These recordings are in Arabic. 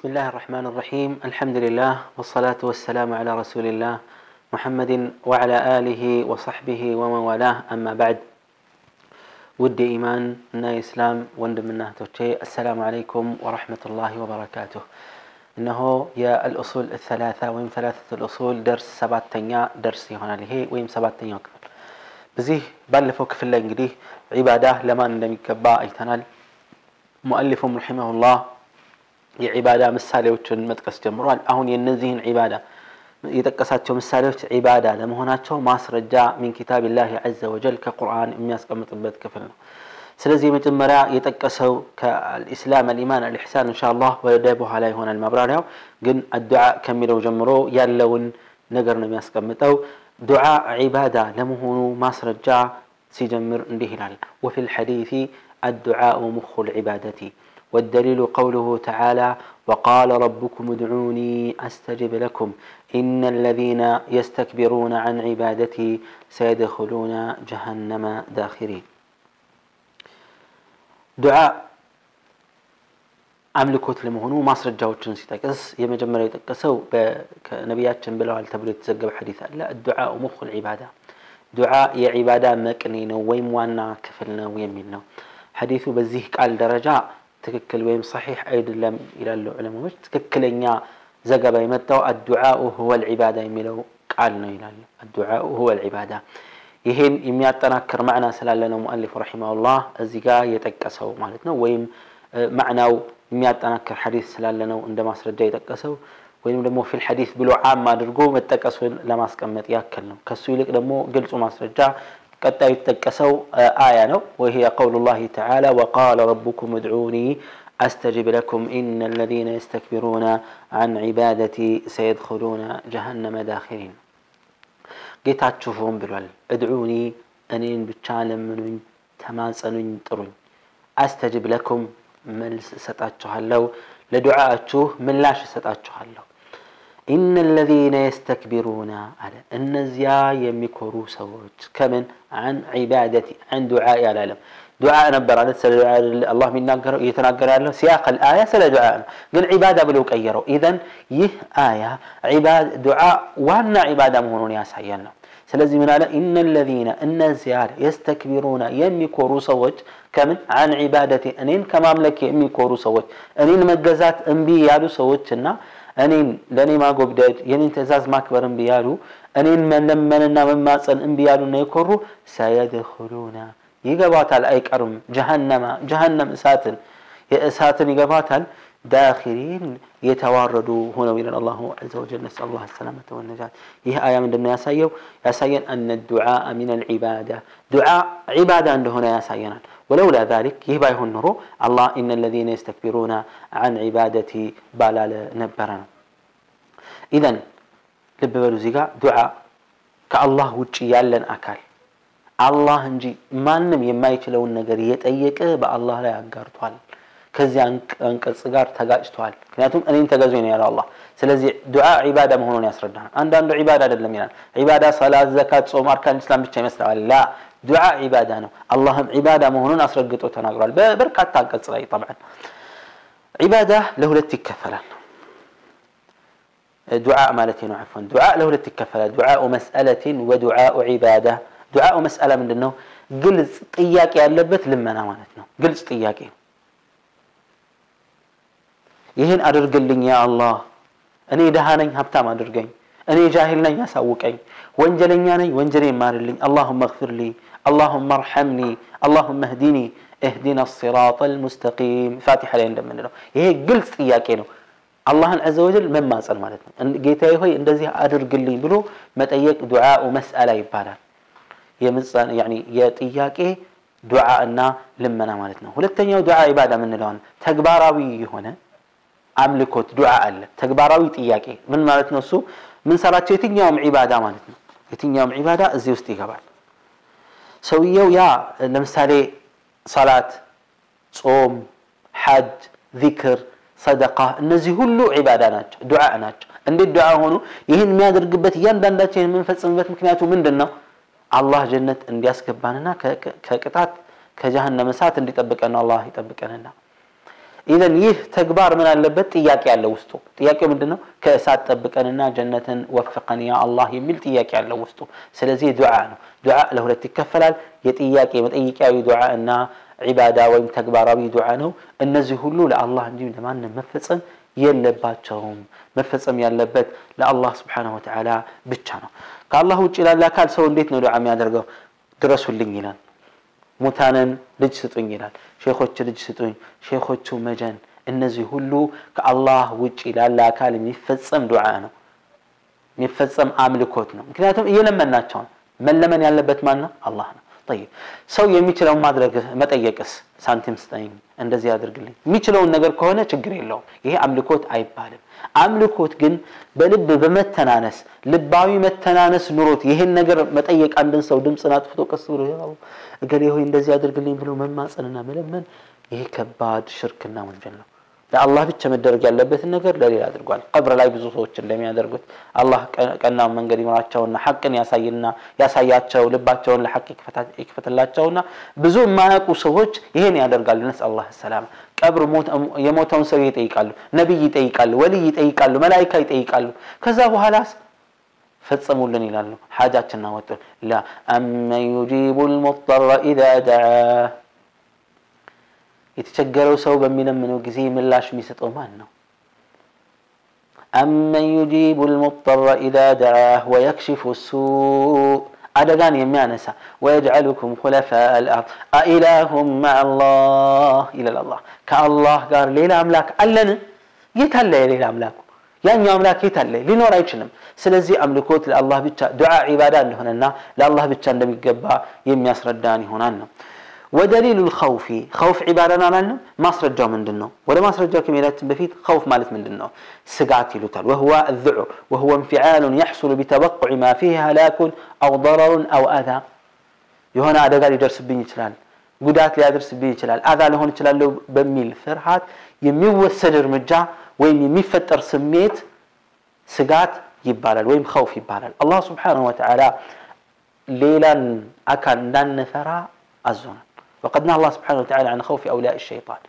بسم الله الرحمن الرحيم الحمد لله والصلاة والسلام على رسول الله محمد وعلى آله وصحبه ومن والاه أما بعد ودي إيمان نا إسلام وندم إنه السلام عليكم ورحمة الله وبركاته إنه يا الأصول الثلاثة ويم ثلاثة الأصول درس سبعة تنيا درس هنا له ويم سبعة تنيا كفل بزيه بلفوك في الله عبادة لمن ندمي يكبا أيتنال مؤلف رحمه الله የዒባዳ ምሳሌዎችን መጥቀስ ጀምሯል። አሁን የነዚህን ዒባዳ የጠቀሳቸው ምሳሌዎች ዒባዳ ለመሆናቸው ማስረጃ ሚን ኪታቢላሂ ዐዘ ወጀል ከቁርአን የሚያስቀምጥበት ክፍል ነው። ስለዚህ የመጀመሪያ የጠቀሰው ከአልኢስላም አልኢማን አልኢሕሳን እንሻአላህ ወደ በኋላ ይሆናል ማብራሪያው። ግን አዱዓ ከሚለው ጀምሮ ያለውን ነገር ነው የሚያስቀምጠው። ዱዓ ዒባዳ ለመሆኑ ማስረጃ ሲጀምር እንዲህ ይላል፣ ወፊል ሐዲሲ አዱዓኡ ሙኹል ዒባደቲ والدليل قوله تعالى وقال ربكم ادعوني استجب لكم ان الذين يستكبرون عن عبادتي سيدخلون جهنم داخرين دعاء املكوت لمهنو مصر الجاوتشن سيتاكس يا مجمر يتكسو نبيات بلو على تبريد تزقب حديث لا الدعاء مخ العباده دعاء يا عباده مكنين ويموانا كفلنا ويمينا حديث بزيك على درجه ትክክል ወይም ሰሒሕ አይደለም ይላሉ ዑለማዎች። ትክክለኛ ዘገባ የመጣው አዱዓኡ ሁወ ልዒባዳ የሚለው ቃል ነው ይላሉ። አዱዓኡ ሁወ ልዒባዳ ይሄን የሚያጠናክር ማዕና ስላለ ነው ሙአሊፍ ረሒማሁላህ እዚህ ጋ የጠቀሰው ማለት ነው። ወይም ማዕናው የሚያጠናክር ሐዲስ ስላለ ነው እንደ ማስረጃ የጠቀሰው ወይም ደግሞ ፊል ሐዲስ ብሎ ዓም አድርጎ መጠቀሱን ለማስቀመጥ ያክል ነው። ከሱ ይልቅ ደግሞ ግልጹ ማስረጃ قد يتكسو آه، آية نو وهي قول الله تعالى وقال ربكم ادعوني أستجب لكم إن الذين يستكبرون عن عبادتي سيدخلون جهنم داخلين قيت تشوفون بلول ادعوني أنين بتشالم من تماس أنين أستجب لكم من ستأتشوها لو لدعاءتشوه من لاش ستأتشوها لو إن الذين يستكبرون على إن زيا يمكرو سوج كمن عن عبادتي عن دعاء العالم دعاء نبر على سل الله من نقر يتنقر على سياق الآية سل دعاء قل عبادة بلو كيرو إذا يه آية عباد دعاء وانا عبادة مهون ياسعينا سلزي من على إن الذين إن زيار يستكبرون يمكرو سوج كمن عن عبادتي أنين كمام لك يمكرو سوج أنين مجزات أنبي يالو سوجنا እኔን ለእኔ ማጎብደድ የኔን ትእዛዝ ማክበር እምቢ ያሉ እኔን መለመንና መማፀን እምቢ ያሉና የኮሩ ሰየድኹሉና ይገባታል፣ አይቀሩም ጀሀነማ ጀሀነም እሳትን የእሳትን ይገባታል ዳኪሪን የተዋረዱ ሆነው ይላል አላሁ ዐዘ ወጀል። ነስአሉ ላህ ሰላመተ ወነጃት። ይህ አያ ምንድን ያሳየን አነ ዱዓ ሚን አልዒባዳ ዱዓ ዒባዳ እንደሆነ ያሳየናል። ولولا ذلك يبقى يهون نرو الله إن الذين يستكبرون عن عبادتي بالا لنبرنا اذا لببالو زيقا دعاء كالله وجي يالن أكل الله انجي ما نم يمايك لو النقر يتأيك با الله لا يقار طوال كزي أنك الصغار تقاج طوال كناتم أنين تقازوين يا الله سلازي دعاء عبادة مهنون يسردنا عندنا عبادة للمينا عبادة صلاة زكاة صومار كان الإسلام بيتشي مثلا لا دعاء عبادانا اللهم عبادة مهنون أسرقت وتنقر بركة تاقل صغير طبعا عبادة له لتي دعاء مالتي عفوا دعاء له لتي دعاء مسألة ودعاء عبادة دعاء مسألة من لنه قلت إياك يا اللبث لما نوانتنا قلت طياك يهن أرقلني يا الله أني دهاني ما أرقلني أني جاهلني يا سوكي وانجلني يا ني وانجلني مارلني اللهم اغفر لي اللهم ارحمني اللهم اهدني اهدنا الصراط المستقيم فاتحة لين لمن له هي قلت إياكينو الله عز وجل من ما سأل مالتنا قيتا هوي اندزي أدر لي بلو ما تأيك دعاء ومسألة يا يبالا يعني يأتياك دعاء النا لمنا مالتنا ولتنيا دعاء عبادة من لون تقباراوي هنا أملكوت دعاء الله تقباراوي تياك من مالتنا سو من صلاة يوم عبادة مالتنا يوم عبادة زيوستي قبال ሰውየው ያ ለምሳሌ ሰላት፣ ጾም፣ ሐጅ፣ ዚክር፣ ሰደቃ እነዚህ ሁሉ ዒባዳ ናቸው፣ ዱዓ ናቸው። እንዴት ዱዓ ሆኑ? ይህን የሚያደርግበት እያንዳንዳቸው የምንፈጽምበት ምክንያቱ ምንድን ነው? አላህ ጀነት እንዲያስገባንና ከቅጣት ከጀሃነም እሳት እንዲጠብቀን አላህ ይጠብቀንና إذن يه تكبار من اللبت تياك على وسطه تياك من دنا كأسات تبك أننا جنة وفقني يا الله يمل تياك على وسطه سلزي دعاءنا دعاء له لا تكفل يتياك من أي كأي دعاء أن عبادة ويم تكبار أبي دعاءنا النزه له لا الله عندي من دمان مفصل يلبت شوم مفصل يلبت لا الله سبحانه وتعالى بتشانه قال الله وجل لا كان سوى ليتنا دعاء ما درجوا درسوا اللي ሙታንን ልጅ ስጡኝ ይላል። ሼኮች ልጅ ስጡኝ፣ ሼኮቹ መጀን። እነዚህ ሁሉ ከአላህ ውጭ ላለ አካል የሚፈጸም ዱዓ ነው፣ የሚፈጸም አምልኮት ነው። ምክንያቱም እየለመናቸው ነው። መለመን ያለበት ማን ነው? አላህ ነው። طيب ሰው የሚችለውን ማድረግ መጠየቅስ ሳንቲም ስጠኝ እንደዚህ አድርግልኝ የሚችለውን ነገር ከሆነ ችግር የለውም ይሄ አምልኮት አይባልም አምልኮት ግን በልብ በመተናነስ ልባዊ መተናነስ ኑሮት ይሄን ነገር መጠየቅ አንድን ሰው ድምፅን አጥፍቶ ቀስ ብሎ እገሌ ሆይ እንደዚህ አድርግልኝ ብሎ መማፀንና መለመን ይሄ ከባድ ሽርክና ወንጀል ነው ለአላህ ብቻ መደረግ ያለበትን ነገር ለሌላ አድርጓል። ቀብር ላይ ብዙ ሰዎች እንደሚያደርጉት አላህ ቀናው መንገድ ይመራቸውና ሐቅን ያሳይና ያሳያቸው ልባቸውን ለሐቅ ይክፈትላቸውና ብዙ የማያውቁ ሰዎች ይሄን ያደርጋሉ። ነስ አላህ ሰላም ቀብር የሞተውን ሰው ይጠይቃሉ፣ ነቢይ ይጠይቃሉ፣ ወልይ ይጠይቃሉ፣ መላይካ ይጠይቃሉ። ከዛ በኋላስ ፈጸሙልን ይላሉ፣ ሓጃችን አወጡን ላ አመን ዩጂቡ ልሙጠረ ኢዛ ደዓ يتشجروا سوبا من من وجزي من لاش ميست أمن يجيب المضطر إذا دعاه ويكشف السوء أدغان يمانسا ويجعلكم خلفاء الأرض أإله مع الله إلى الله كالله قال لي لا أملاك ألن يتلى لا أملاك يعني أملاك يتلى لنور أيشنم سلزي أملكوت لله بيتشا دعاء عبادان هنا لله بيتشا لم يقبع يمياس رداني هنا ودليل الخوف خوف عبارة نعلم ما سرجع من دنو ولا ما سرجع كميلات بفيت خوف مالت من دنو سقاتي لتر وهو الذعر وهو انفعال يحصل بتوقع ما فيه هلاك أو ضرر أو أذى يهنا هذا قال يدرس بيني تلال قدات لي أدرس بيني تلال أذى لهون تلال لو بميل فرحات يميو السجر مجا وين يمفتر سميت سقات يبالل وين خوف يبالل الله سبحانه وتعالى ليلا أكان دان ثرى الزنا وقد نهى الله سبحانه وتعالى عن خوف أولاء الشيطان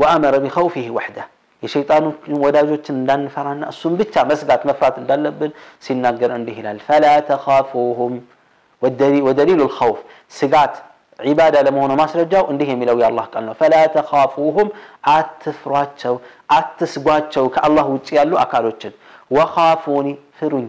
وأمر بخوفه وحده የሸይጣኖችን ወዳጆች እንዳንፈራና እሱን ብቻ መስጋት መፍራት እንዳለብን ሲናገር እንዲህ ይላል ፈላ ተኻፉሁም ወደሊሉ ልኸውፍ ስጋት ዒባዳ ለመሆኑ ማስረጃው እንዲህ የሚለው የአላህ ቃል ነው ፈላ ተኻፉሁም አትፍሯቸው አትስጓቸው ከአላህ ውጭ ያሉ አካሎችን ወኻፉኒ ፍሩኝ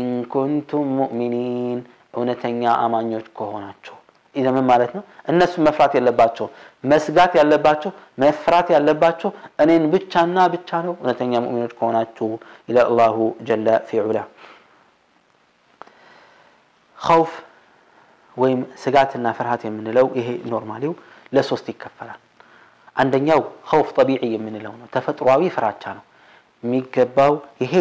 ኢንኩንቱም ሙእሚኒን እውነተኛ አማኞች ከሆናችሁ ይዘምን ማለት ነው። እነሱ መፍራት የለባቸው መስጋት ያለባቸው መፍራት ያለባቸው እኔን ብቻና ብቻ ነው እውነተኛ ሙእሚኖች ከሆናችሁ ኢላ አላሁ ጀለ ፊዑላ ኸውፍ ወይም ስጋትና ፍርሃት የምንለው ይሄ ኖርማሊው ለሶስት ይከፈላል። አንደኛው ኸውፍ ጠቢዒ የምንለው ነው፣ ተፈጥሯዊ ፍራቻ ነው የሚገባው ይሄ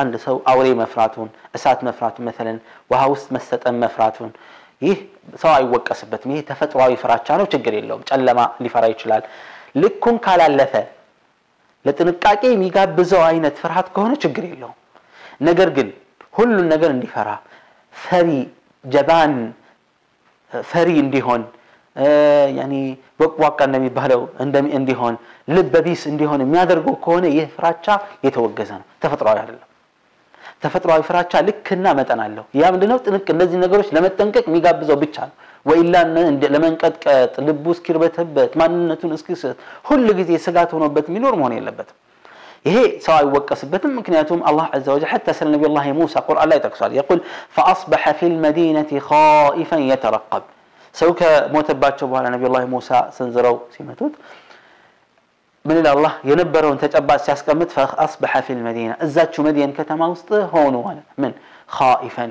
አንድ ሰው አውሬ መፍራቱን፣ እሳት መፍራቱን፣ መተለን ውሃ ውስጥ መሰጠን መፍራቱን ይህ ሰው አይወቀስበትም። ይህ ተፈጥሯዊ ፍራቻ ነው፣ ችግር የለውም። ጨለማ ሊፈራ ይችላል። ልኩን ካላለፈ ለጥንቃቄ የሚጋብዘው አይነት ፍርሃት ከሆነ ችግር የለውም። ነገር ግን ሁሉን ነገር እንዲፈራ ፈሪ ጀባን ፈሪ እንዲሆን ያኒ ወቅዋቃ እንደሚባለው እንዲሆን ልበቢስ እንዲሆን የሚያደርገው ከሆነ ይህ ፍራቻ የተወገዘ ነው፣ ተፈጥሯዊ አይደለም። ተፈጥሯዊ ፍራቻ ልክና መጠን አለው። ያ ምንድነው? ጥንቅ እነዚህ ነገሮች ለመጠንቀቅ የሚጋብዘው ብቻ ነው። ወይላ ለመንቀጥቀጥ ልቡ እስኪርበተበት ማንነቱን እስኪስት ሁል ጊዜ ስጋት ሆኖበት የሚኖር መሆን የለበትም። ይሄ ሰው አይወቀስበትም። ምክንያቱም አላህ ዐዘ ወጀል ሐታ ስለ ነቢዩ ላህ ሙሳ ቁርአን ላይ ጠቅሷል። የቁል ፈአስበሐ ፊል መዲነቲ ኻኢፈን የተረቀብ ሰው ከሞተባቸው በኋላ ነቢዩ ላህ ሙሳ ሰንዝረው ሲመቱት من إلى الله ينبرون تجبس ياس قمت فأصبح في المدينة الزاد شو مدين كتما وسط هون من خائفا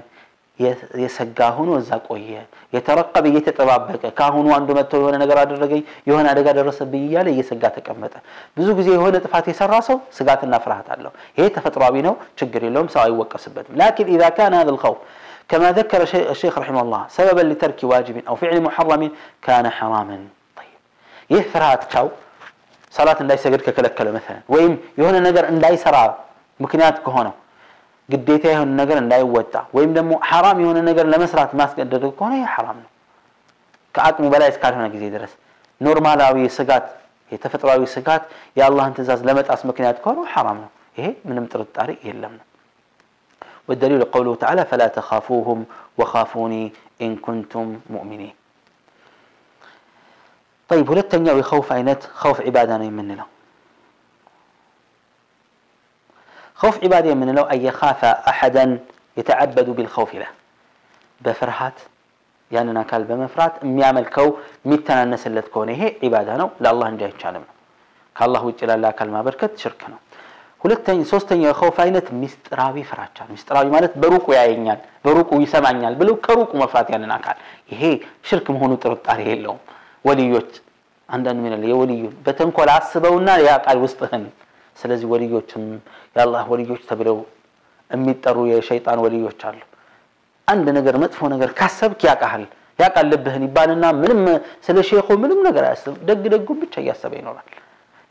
يسقاهون وزاك وهي يترقب يتتبابك كاهون وانو متو يوانا نقرار الرقي يوانا نقرار الرسل يالي يسقا تكمتا بزوك زي هون تفاتي سراسو سقات النافرهات اللو هي تفترى بينو تشقري لهم سا وقف سبتم لكن إذا كان هذا الخوف كما ذكر الشيخ رحمه الله سببا لترك واجب أو فعل محرم كان حراما طيب يهفرات تشاو ሰላት እንዳይሰግድ ከከለከለ መሰለን ወይም የሆነ ነገር እንዳይሰራ ምክንያት ከሆነው ግዴታ የሆነ ነገር እንዳይወጣ ወይም ደግሞ ሐራም የሆነ ነገር ለመስራት ማስገደድ ከሆነ ይህ ሐራም ነው። ከአቅሙ በላይ እስካልሆነ ጊዜ ድረስ ኖርማላዊ ስጋት፣ የተፈጥሯዊ ስጋት የአላህን ትእዛዝ ለመጣስ ምክንያት ከሆነ ሐራም ነው። ይሄ ምንም ጥርጣሬ የለም ነው። والدليل قوله تعالى فلا تخافوهم وخافوني إن كنتم مؤمنين طيب هو التنيا ويخوف عينات خوف عبادة من له خوف عبادة من له أن يخاف أحدا يتعبد بالخوف له بفرحات يعني نكال بمفرات أم يعمل كو ميتنا الناس اللي تكون هي عبادة نو لا الله نجاي تشالم كالله وجل الله كالما بركت شركنا ሁለተኛ ሶስተኛው የኸውፍ አይነት ሚስጥራዊ ፍራቻ ነው ሚስጥራዊ ማለት በሩቁ ያየኛል በሩቁ ይሰማኛል ብለው ከሩቁ መፍራት ያንን አካል ይሄ ሽርክ መሆኑ ጥርጣሬ የለውም ወልዮች አንዳንዱ ምን የወልዩ በተንኮል አስበውና ያ ቃል ውስጥህን ስለዚህ ወልዮችም የአላህ ወልዮች ተብለው የሚጠሩ የሸይጣን ወልዮች አሉ። አንድ ነገር መጥፎ ነገር ካሰብክ ያቃሃል ያቃል ልብህን ይባልና ምንም ስለ ሼኹ ምንም ነገር አያስብም። ደግ ደጉም ብቻ እያሰበ ይኖራል።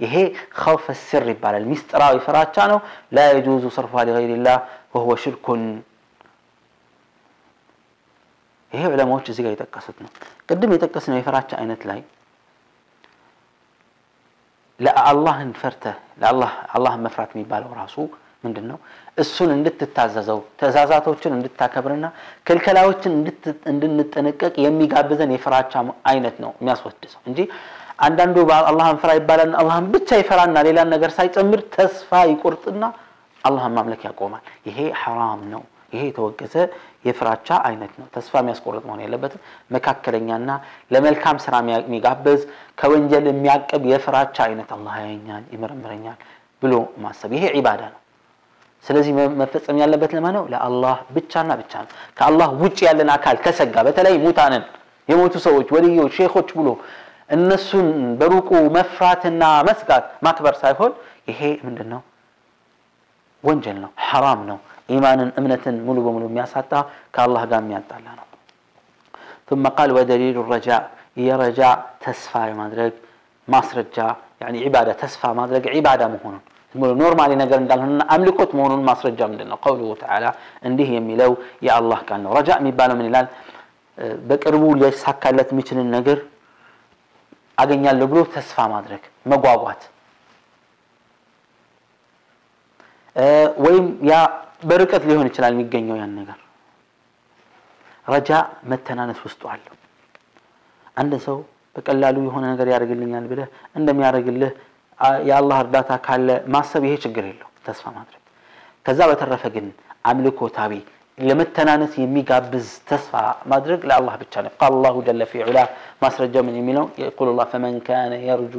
ይሄ ኸውፈ ሲር ይባላል። ሚስጥራዊ ፍራቻ ነው። ላ የጁዙ ሰርፏ ሊገይሪላህ ወሁወ ሽርኩን ይሄ ዑለማዎች እዚህ ጋር የጠቀሱት ነው። ቅድም የጠቀስነው የፍራቻ አይነት ላይ ለአላህን ፈርተህ አላህን መፍራት የሚባለው ራሱ ምንድን ነው? እሱን እንድትታዘዘው ትእዛዛቶችን እንድታከብርና ክልከላዎችን እንድንጠነቀቅ የሚጋብዘን የፍራቻ አይነት ነው የሚያስወድሰው እንጂ አንዳንዱ አላህን ፍራ ይባላል አላህን ብቻ ይፈራና ሌላን ነገር ሳይጨምር ተስፋ ይቆርጥና አላህን ማምለክ ያቆማል። ይሄ ሐራም ነው። ይሄ የተወገዘ የፍራቻ አይነት ነው። ተስፋ የሚያስቆርጥ መሆን የለበትም። መካከለኛና ለመልካም ስራ የሚጋበዝ ከወንጀል የሚያቅብ የፍራቻ አይነት አላ ያኛል ይመረምረኛል ብሎ ማሰብ ይሄ ዒባዳ ነው። ስለዚህ መፈጸም ያለበት ለማ ነው? ለአላህ ብቻና ብቻ ነው። ከአላህ ውጭ ያለን አካል ከሰጋ በተለይ ሙታንን የሞቱ ሰዎች ወልዮች፣ ሼኮች ብሎ እነሱን በሩቁ መፍራትና መስጋት ማክበር ሳይሆን ይሄ ምንድን ነው? ወንጀል ነው፣ ሐራም ነው። إيمانا أمنة ملو بملو مياسة كالله قام لنا ثم قال ودليل الرجاء هي رجاء تسفى ما أدرك ما سرجاء يعني عبادة تسفى ما أدرك عبادة مهونة ملو نورمالي نقر ندال هنا أملكوت مهونة ما سرجاء من لنا قوله تعالى عنده يميلو يا الله كان رجاء مبالو من الال بكربو ليش سكا لتمتن النقر أغنيا لبلو تسفى ما أدرك مقوابات ወይም أه، ያ በርቀት ሊሆን ይችላል የሚገኘው ያን ነገር ረጃ መተናነስ ውስጡ አለው። አንድ ሰው በቀላሉ የሆነ ነገር ያደርግልኛል ብለህ እንደሚያደርግልህ የአላህ እርዳታ ካለ ማሰብ ይሄ ችግር የለው ተስፋ ማድረግ። ከዛ በተረፈ ግን አምልኮታዊ ለመተናነስ የሚጋብዝ ተስፋ ማድረግ ለአላህ ብቻ ነው። ቃል አላሁ ጀለ ፊ ዑላ ማስረጃ ምን የሚለው የቁል ላ ፈመን ካነ የርጁ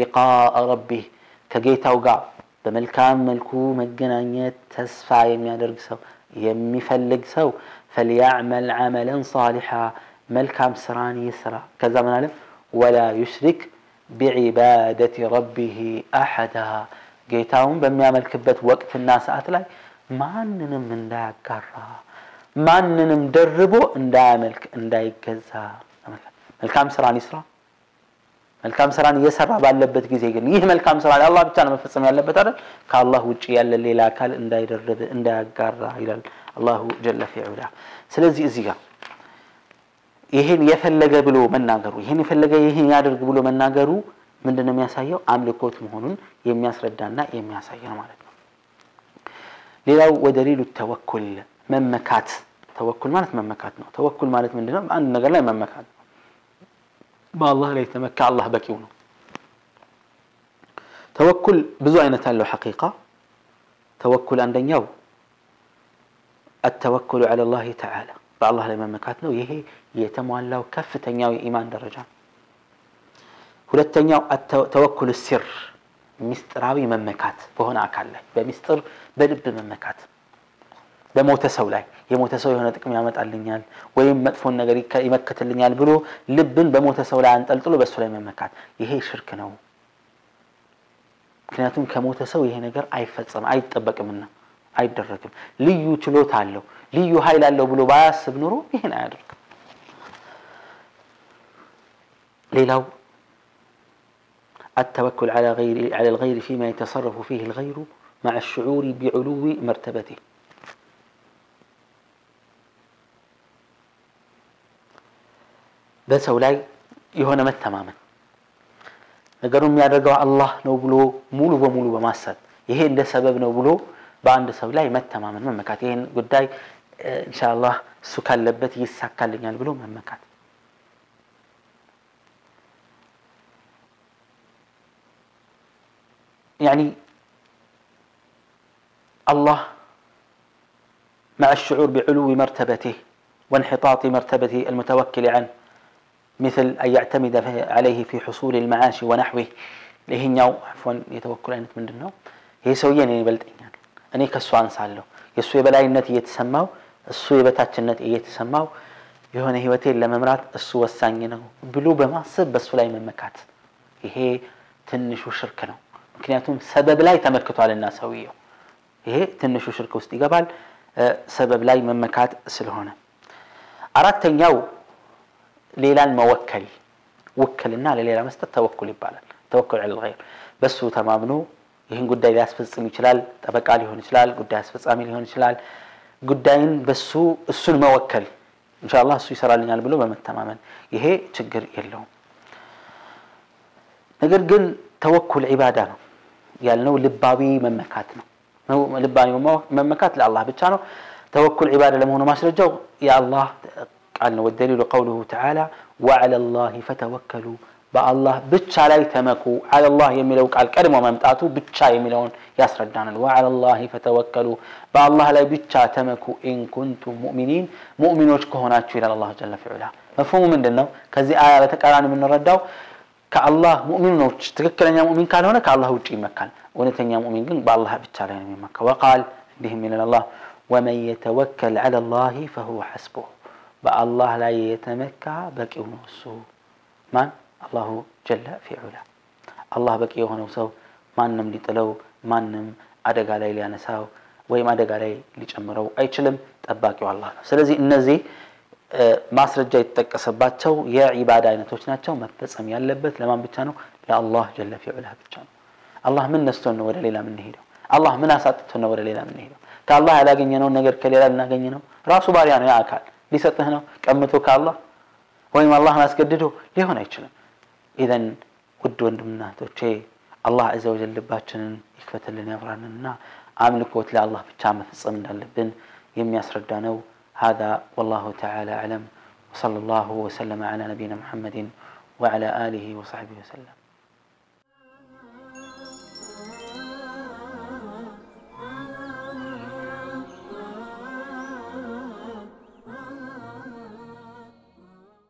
ሊቃአ ረቢህ ከጌታው ጋር በመልካም መልኩ መገናኘት ተስፋ የሚያደርግ ሰው የሚፈልግ ሰው ፈልያዕመል ዐመለን ሳሊሓ መልካም ስራን ይስራ ከዛ ምን አለ ወላ ዩሽሪክ ቢዒባደቲ ረቢህ አሐዳ ጌታውን በሚያመልክበት ወቅትና ሰዓት ላይ ማንንም እንዳያጋራ ማንንም ደርቦ እንዳያመልክ እንዳይገዛ መልካም ስራን ይስራ መልካም ስራን እየሰራ ባለበት ጊዜ ግን ይህ መልካም ስራ ለአላህ ብቻ ነው መፈጸም ያለበት አይደል? ከአላህ ውጭ ያለ ሌላ አካል እንዳይደረብ እንዳያጋራ ይላል አላሁ ጀለ ፊዑላ። ስለዚህ እዚህ ጋር ይህን የፈለገ ብሎ መናገሩ ይህን የፈለገ ይህን ያድርግ ብሎ መናገሩ ምንድን ነው የሚያሳየው? አምልኮት መሆኑን የሚያስረዳና የሚያሳይ ነው ማለት ነው። ሌላው ወደሊሉ ተወኩል መመካት። ተወኩል ማለት መመካት ነው። ተወኩል ማለት ምንድነው ነው? ነገር ላይ መመካት الله لا يتمكى الله بكيونه توكل بزو أين تالو حقيقة توكل عند يو التوكل على الله تعالى بالله لما مكاتنا ويهي يتموى له كفة تنياو إيمان درجة ሁለተኛው ያው التوكل السر مستراوي መመካት በሆነ አካል ላይ بمستر بلب መመካት በሞተ ሰው ላይ የሞተ ሰው የሆነ ጥቅም ያመጣልኛል ወይም መጥፎን ነገር ይመክትልኛል ብሎ ልብን በሞተ ሰው ላይ አንጠልጥሎ በእሱ ላይ መመካት ይሄ ሽርክ ነው ምክንያቱም ከሞተ ሰው ይሄ ነገር አይፈጸም አይጠበቅምና አይደረግም ልዩ ችሎታ አለው ልዩ ሀይል አለው ብሎ ባያስብ ኑሮ ይህን አያደርግም ሌላው التوكل على غير على الغير فيما يتصرف فيه الغير مع الشعور بعلو مرتبته በሰው ላይ የሆነ መተማመን ነገሩን የሚያደርገው አላህ ነው ብሎ ሙሉ በሙሉ በማሰብ ይሄ እንደ ሰበብ ነው ብሎ በአንድ ሰው ላይ መተማመን መመካት ይህን ጉዳይ ኢንሻአላህ እሱ ካለበት ይሳካልኛል ብሎ መመካት ያኒ አላህ مع الشعور بعلو مرتبته وانحطاط مرتبة المتوكل عنه مثل أن يعتمد عليه في حصول المعاش ونحوه لهنيو عفوا يتوكل أنت من دونه هي سويا يعني بلد إني يعني. كسو عن ساله يسوى بلاي النتي يتسمىه السوى بتاتش النتي يتسمىه يهون هي وتي لما مرات السوى الثاني نو بلوبه ما صب بس ولا يمن مكات هي تنش وشركنا ممكن يعطون سبب لا يتمركتوا على الناس هويه هي تنش وشركة وستي قبل أه، سبب لا يمن مكات سلهونه أردت أن ሌላን መወከል ውክልና ለሌላ መስጠት ተወኩል ይባላል። ተወኩል ዐለል ገይር በሱ ተማምኖ ይህን ጉዳይ ሊያስፈጽም ይችላል። ጠበቃ ሊሆን ይችላል፣ ጉዳይ አስፈጻሚ ሊሆን ይችላል። ጉዳይን በሱ እሱን መወከል ኢንሻአላህ እሱ ይሰራልኛል ብሎ በመተማመን ይሄ ችግር የለውም። ነገር ግን ተወኩል ዒባዳ ነው ያልነው ልባዊ መመካት ነው። ልባዊ መመካት ለአላህ ብቻ ነው። ተወኩል ዒባዳ ለመሆኑ ማስረጃው የአላህ ቃል ነው። ወደሊሉ ቀውሉሁ ተዓላ ወዓላ ላሂ ፈተወከሉ በአላህ ብቻ ላይ ተመኩ። ዓላ ላህ የሚለው ቃል ቀድሞ መምጣቱ ብቻ የሚለውን ያስረዳናል። ወዓላ ላሂ ፈተወከሉ በአላህ ላይ ብቻ ተመኩ ኢንኩንቱም ሙእሚኒን ሙእሚኖች ከሆናችሁ ይላል አላሁ ጀለ ፊዑላ። መፍሁሙ ምንድን ነው? ከዚህ አያ በተቃራኒ የምንረዳው ከአላህ ሙእሚኖች ትክክለኛ ሙእሚን ካልሆነ ከአላህ ውጭ ይመካል። እውነተኛ ሙእሚን ግን በአላህ ብቻ ላይ ነው የሚመካ። ወቃል እንዲህም ይላል አላህ ወመን የተወከል ዓላ ላሂ ፈሁወ ሐስቡህ በአላህ ላይ የተመካ በቂ ነው። እሱ ማን? አላሁ ጀለ ፊዑላ። አላህ በቂ የሆነው ሰው ማንም ሊጥለው ማንም አደጋ ላይ ሊያነሳው ወይም አደጋ ላይ ሊጨምረው አይችልም። ጠባቂው አላህ ነው። ስለዚህ እነዚህ ማስረጃ የተጠቀሰባቸው የዒባዳ አይነቶች ናቸው። መፈጸም ያለበት ለማን ብቻ ነው? ለአላህ ጀለ ፊዑላ ብቻ ነው። አላህ ምን ነስቶን ነው ወደ ሌላ የምንሄደው? አላህ ምን አሳጥቶን ነው ወደ ሌላ የምንሄደው? ከአላህ ያላገኘነውን ነገር ከሌላ ልናገኝ ነው? ራሱ ባሪያ ነው ያ አካል ሊሰጥህ ነው ቀምቶ ካላህ ወይም አላህን አስገድዶ ሊሆን አይችልም ኢዘን ውድ ወንድምና እህቶቼ አላህ አዘ ወጀል ልባችንን ይክፈትልን ያብራንንና አምልኮት ለአላህ ብቻ መፈጸም እንዳለብን የሚያስረዳ ነው هذا والله تعالى أعلم وصلى الله وسلم على نبينا محمد وعلى آله وصحبه وسلم